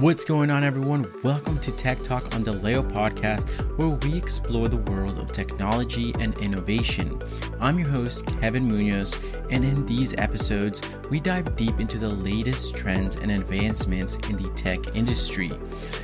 What's going on, everyone? Welcome to Tech Talk on the Leo podcast, where we explore the world of technology and innovation. I'm your host, Kevin Munoz, and in these episodes, we dive deep into the latest trends and advancements in the tech industry.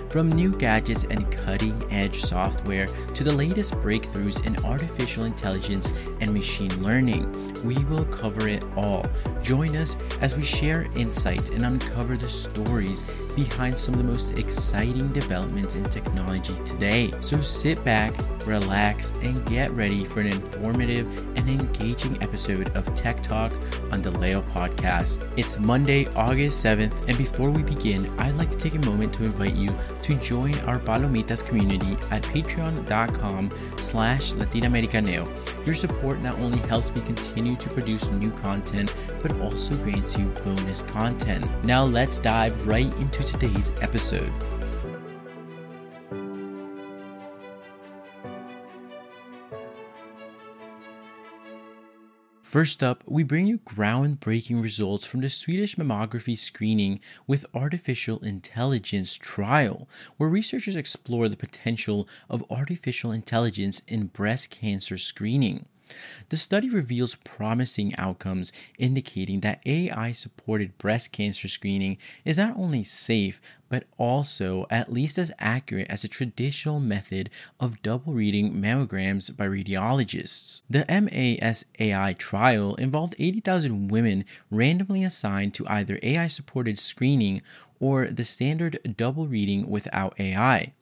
From new gadgets and cutting edge software to the latest breakthroughs in artificial intelligence and machine learning, we will cover it all. Join us as we share insights and uncover the stories behind some of the most exciting developments in technology today. So sit back, relax, and get ready for an informative and engaging episode of Tech Talk on the Leo podcast. It's Monday, August 7th, and before we begin, I'd like to take a moment to invite you to join our Palomitas community at patreon.com slash latinamericaneo. Your support not only helps me continue to produce new content, but also grants you bonus content. Now let's dive right into today's episode. First up, we bring you groundbreaking results from the Swedish mammography screening with artificial intelligence trial, where researchers explore the potential of artificial intelligence in breast cancer screening. The study reveals promising outcomes, indicating that AI supported breast cancer screening is not only safe, but also at least as accurate as a traditional method of double reading mammograms by radiologists. The MASAI trial involved 80,000 women randomly assigned to either AI supported screening or the standard double reading without AI.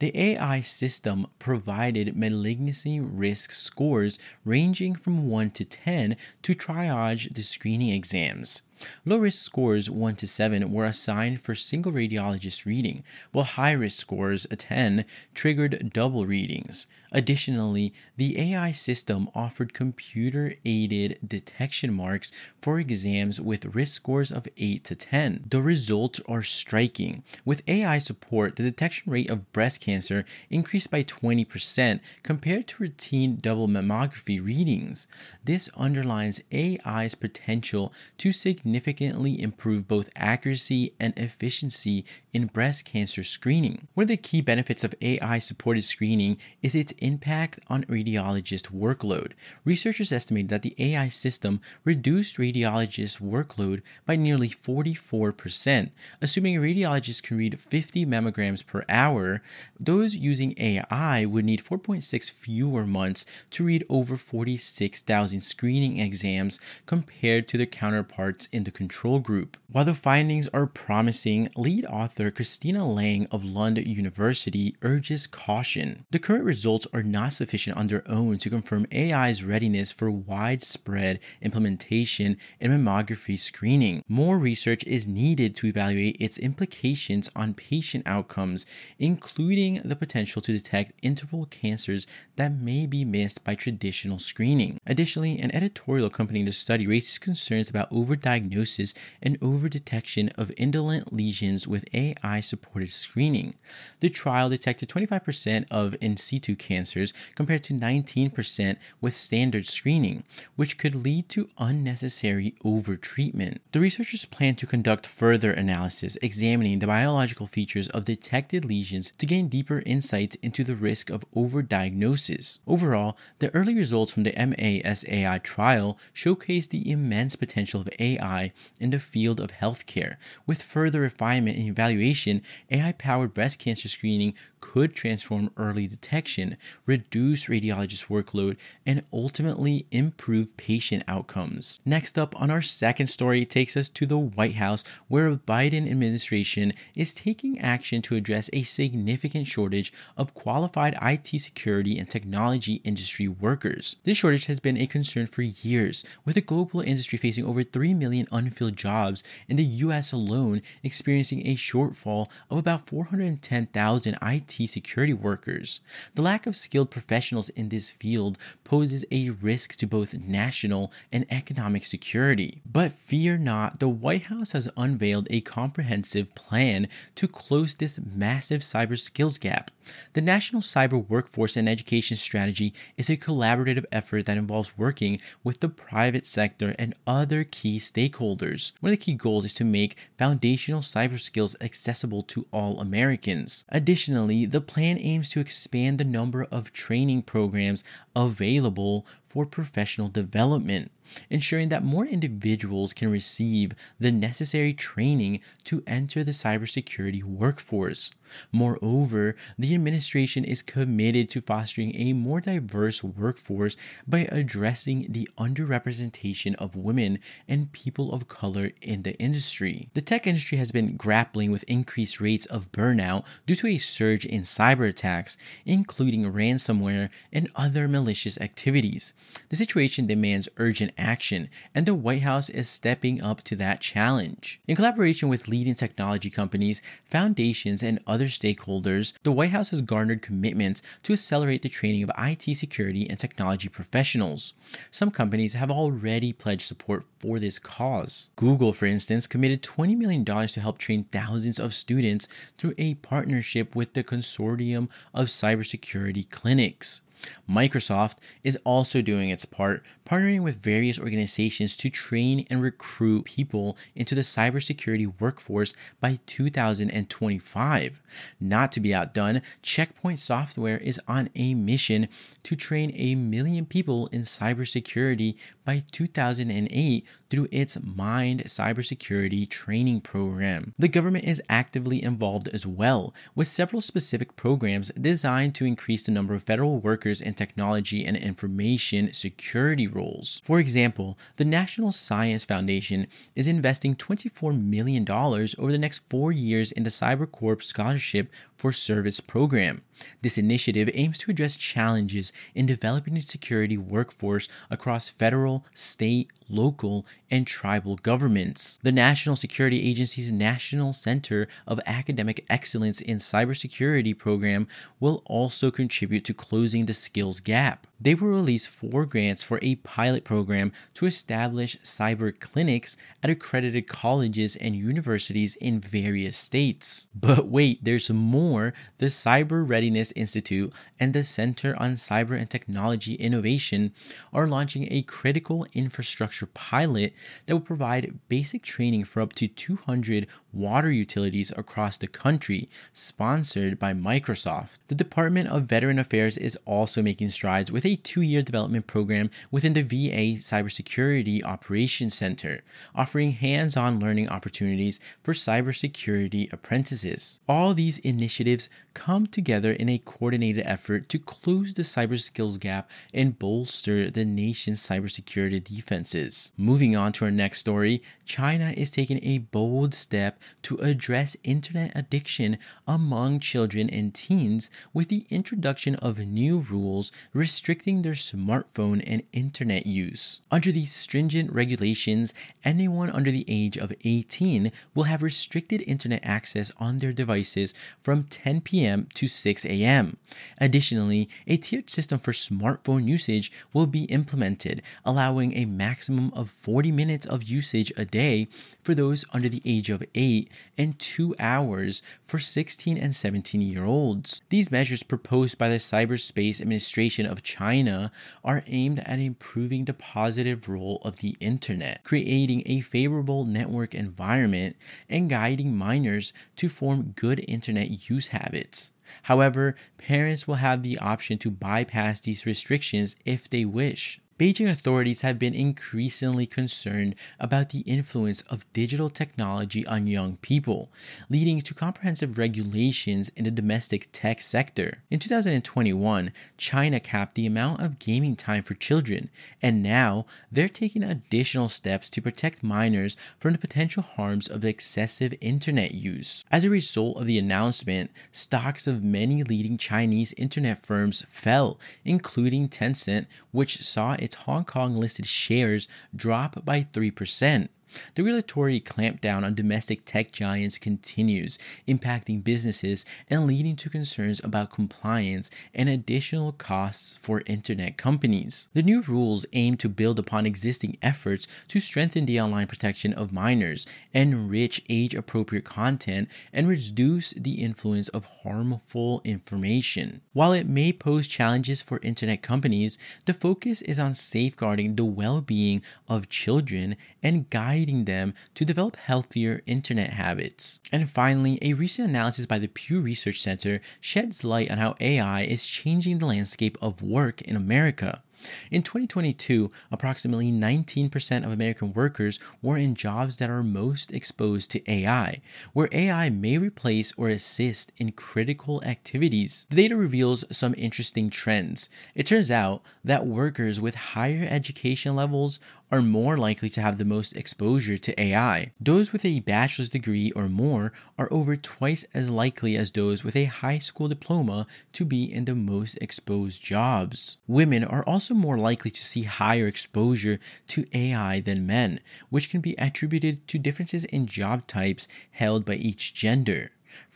The AI system provided malignancy risk scores ranging from 1 to 10 to triage the screening exams. Low risk scores 1 to 7 were assigned for single radiologist reading, while high risk scores 10 triggered double readings. Additionally, the AI system offered computer aided detection marks for exams with risk scores of 8 to 10. The results are striking. With AI support, the detection rate of breast cancer increased by 20% compared to routine double mammography readings. This underlines AI's potential to significantly significantly improve both accuracy and efficiency in breast cancer screening. One of the key benefits of AI supported screening is its impact on radiologist workload. Researchers estimated that the AI system reduced radiologists' workload by nearly 44%. Assuming a radiologist can read 50 mammograms per hour, those using AI would need 4.6 fewer months to read over 46,000 screening exams compared to their counterparts in in the control group. While the findings are promising, lead author Kristina Lang of Lund University urges caution. The current results are not sufficient on their own to confirm AI's readiness for widespread implementation in mammography screening. More research is needed to evaluate its implications on patient outcomes, including the potential to detect interval cancers that may be missed by traditional screening. Additionally, an editorial accompanying the study raises concerns about overdiagnosis diagnosis and overdetection of indolent lesions with AI supported screening. The trial detected 25% of in situ cancers compared to 19% with standard screening, which could lead to unnecessary overtreatment. The researchers plan to conduct further analysis examining the biological features of detected lesions to gain deeper insights into the risk of overdiagnosis. Overall, the early results from the MASAI trial showcase the immense potential of AI AI in the field of healthcare. With further refinement and evaluation, AI powered breast cancer screening could transform early detection, reduce radiologist workload, and ultimately improve patient outcomes. Next up on our second story takes us to the White House, where the Biden administration is taking action to address a significant shortage of qualified IT security and technology industry workers. This shortage has been a concern for years, with the global industry facing over 3 million unfilled jobs in the US alone experiencing a shortfall of about 410,000 IT security workers. The lack of skilled professionals in this field poses a risk to both national and economic security. But fear not, the White House has unveiled a comprehensive plan to close this massive cyber skills gap. The National Cyber Workforce and Education Strategy is a collaborative effort that involves working with the private sector and other key stakeholders. One of the key goals is to make foundational cyber skills accessible to all Americans. Additionally, the plan aims to expand the number of training programs available for professional development, ensuring that more individuals can receive the necessary training to enter the cybersecurity workforce. Moreover, the administration is committed to fostering a more diverse workforce by addressing the underrepresentation of women and people of color in the industry. The tech industry has been grappling with increased rates of burnout due to a surge in cyber attacks, including ransomware and other malicious activities. The situation demands urgent action, and the White House is stepping up to that challenge. In collaboration with leading technology companies, foundations, and other stakeholders, the White House has garnered commitments to accelerate the training of IT security and technology professionals. Some companies have already pledged support for this cause. Google, for instance, committed $20 million to help train thousands of students through a partnership with the Consortium of Cybersecurity Clinics. Microsoft is also doing its part, partnering with various organizations to train and recruit people into the cybersecurity workforce by 2025. Not to be outdone, Checkpoint Software is on a mission to train a million people in cybersecurity by 2008 through its Mind Cybersecurity Training Program. The government is actively involved as well, with several specific programs designed to increase the number of federal workers in technology and information security roles. For example, the National Science Foundation is investing $24 million over the next four years into CyberCorps Scholarship for Service program. This initiative aims to address challenges in developing a security workforce across federal, state, local, and tribal governments. The National Security Agency's National Center of Academic Excellence in Cybersecurity program will also contribute to closing the skills gap. They will release four grants for a pilot program to establish cyber clinics at accredited colleges and universities in various states. But wait, there's more. The Cyber Readiness Institute and the Center on Cyber and Technology Innovation are launching a critical infrastructure pilot that will provide basic training for up to 200 water utilities across the country, sponsored by Microsoft. The Department of Veteran Affairs is also making strides with a two year development program within the VA Cybersecurity Operations Center, offering hands on learning opportunities for cybersecurity apprentices. All these initiatives come together in a coordinated effort to close the cyber skills gap and bolster the nation's cybersecurity defenses. Moving on to our next story, China is taking a bold step to address internet addiction among children and teens with the introduction of new rules restricting their smartphone and internet use. Under these stringent regulations, anyone under the age of 18 will have restricted internet access on their devices from 10 p.m. to 6 a.m. Additionally, a tiered system for smartphone usage will be implemented, allowing a maximum of 40 minutes of usage a day for those under the age of 8 8 and 2 hours for 16 and 17 year olds. These measures proposed by the Cyberspace Administration of China are aimed at improving the positive role of the internet, creating a favorable network environment, and guiding minors to form good internet use habits. However, parents will have the option to bypass these restrictions if they wish. Beijing authorities have been increasingly concerned about the influence of digital technology on young people, leading to comprehensive regulations in the domestic tech sector. In 2021, China capped the amount of gaming time for children, and now they're taking additional steps to protect minors from the potential harms of excessive internet use. As a result of the announcement, stocks of many leading Chinese internet firms fell, including Tencent, which saw its its Hong Kong listed shares drop by 3%. The regulatory clampdown on domestic tech giants continues, impacting businesses and leading to concerns about compliance and additional costs for internet companies. The new rules aim to build upon existing efforts to strengthen the online protection of minors, enrich age appropriate content, and reduce the influence of harmful information. While it may pose challenges for internet companies, the focus is on safeguarding the well being of children and guiding them to develop healthier internet habits. And finally, a recent analysis by the Pew Research Center sheds light on how AI is changing the landscape of work in America. In 2022, approximately 19% of American workers were in jobs that are most exposed to AI, where AI may replace or assist in critical activities. The data reveals some interesting trends. It turns out that workers with higher education levels are more likely to have the most exposure to AI. Those with a bachelor's degree or more are over twice as likely as those with a high school diploma to be in the most exposed jobs. Women are also more likely to see higher exposure to AI than men, which can be attributed to differences in job types held by each gender.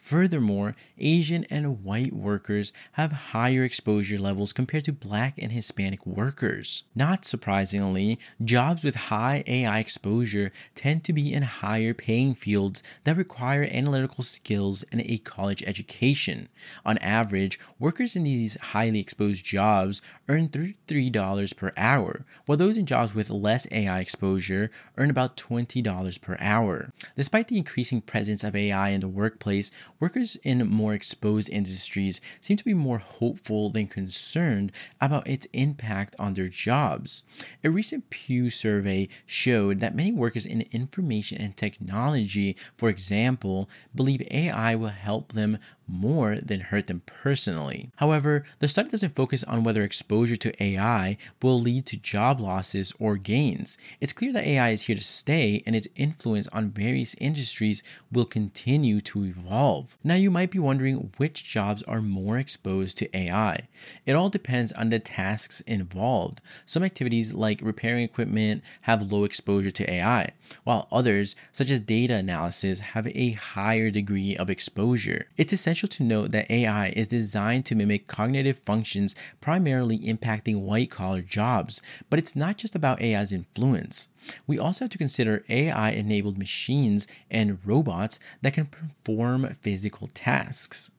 Furthermore, Asian and white workers have higher exposure levels compared to black and Hispanic workers. Not surprisingly, jobs with high AI exposure tend to be in higher paying fields that require analytical skills and a college education. On average, workers in these highly exposed jobs earn $33 per hour, while those in jobs with less AI exposure earn about $20 per hour. Despite the increasing presence of AI in the workplace, workers in more exposed industries seem to be more hopeful than concerned about its impact on their jobs. A recent Pew survey showed that many workers in information and technology, for example, believe AI will help them more than hurt them personally. However, the study doesn't focus on whether exposure to AI will lead to job losses or gains. It's clear that AI is here to stay and its influence on various industries will continue to evolve. Now, you might be wondering which jobs are more exposed to AI. It all depends on the tasks involved. Some activities like repairing equipment have low exposure to AI, while others, such as data analysis, have a higher degree of exposure. It's essential essential to note that AI is designed to mimic cognitive functions primarily impacting white collar jobs, but it's not just about AI's influence. We also have to consider AI enabled machines and robots that can perform physical tasks.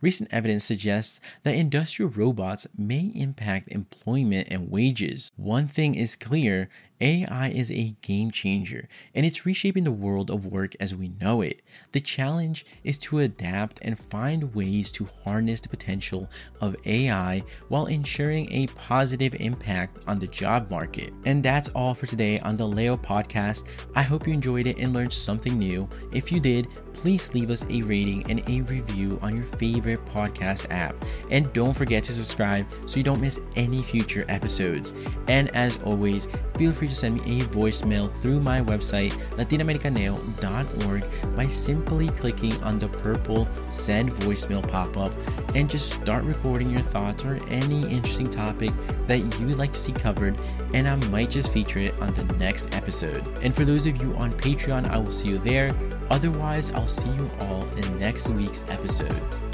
Recent evidence suggests that industrial robots may impact employment and wages. One thing is clear AI is a game changer and it's reshaping the world of work as we know it. The challenge is to adapt and find ways to harness the potential of AI while ensuring a positive impact on the job market. And that's all for today on the Leo podcast. I hope you enjoyed it and learned something new. If you did, please leave us a rating and a review on your favorite podcast app. And don't forget to subscribe so you don't miss any future episodes. And as always, feel free to send me a voicemail through my website, latinamericaneo.org, by simply clicking on the purple send voicemail pop up and just start recording your thoughts or any interesting topic that you would like to see covered, and I might just feature it on the next episode. And for those of you on Patreon, I will see you there. Otherwise, I'll see you all in next week's episode.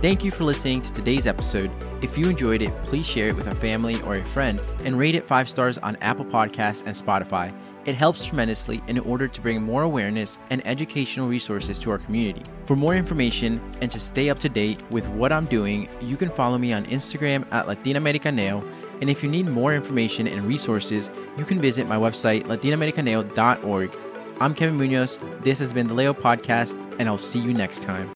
Thank you for listening to today's episode. If you enjoyed it, please share it with a family or a friend and rate it five stars on Apple Podcasts and Spotify. It helps tremendously in order to bring more awareness and educational resources to our community. For more information and to stay up to date with what I'm doing, you can follow me on Instagram at Latinamericaneo. And if you need more information and resources, you can visit my website, latinamericaneo.org. I'm Kevin Munoz. This has been the Leo Podcast, and I'll see you next time.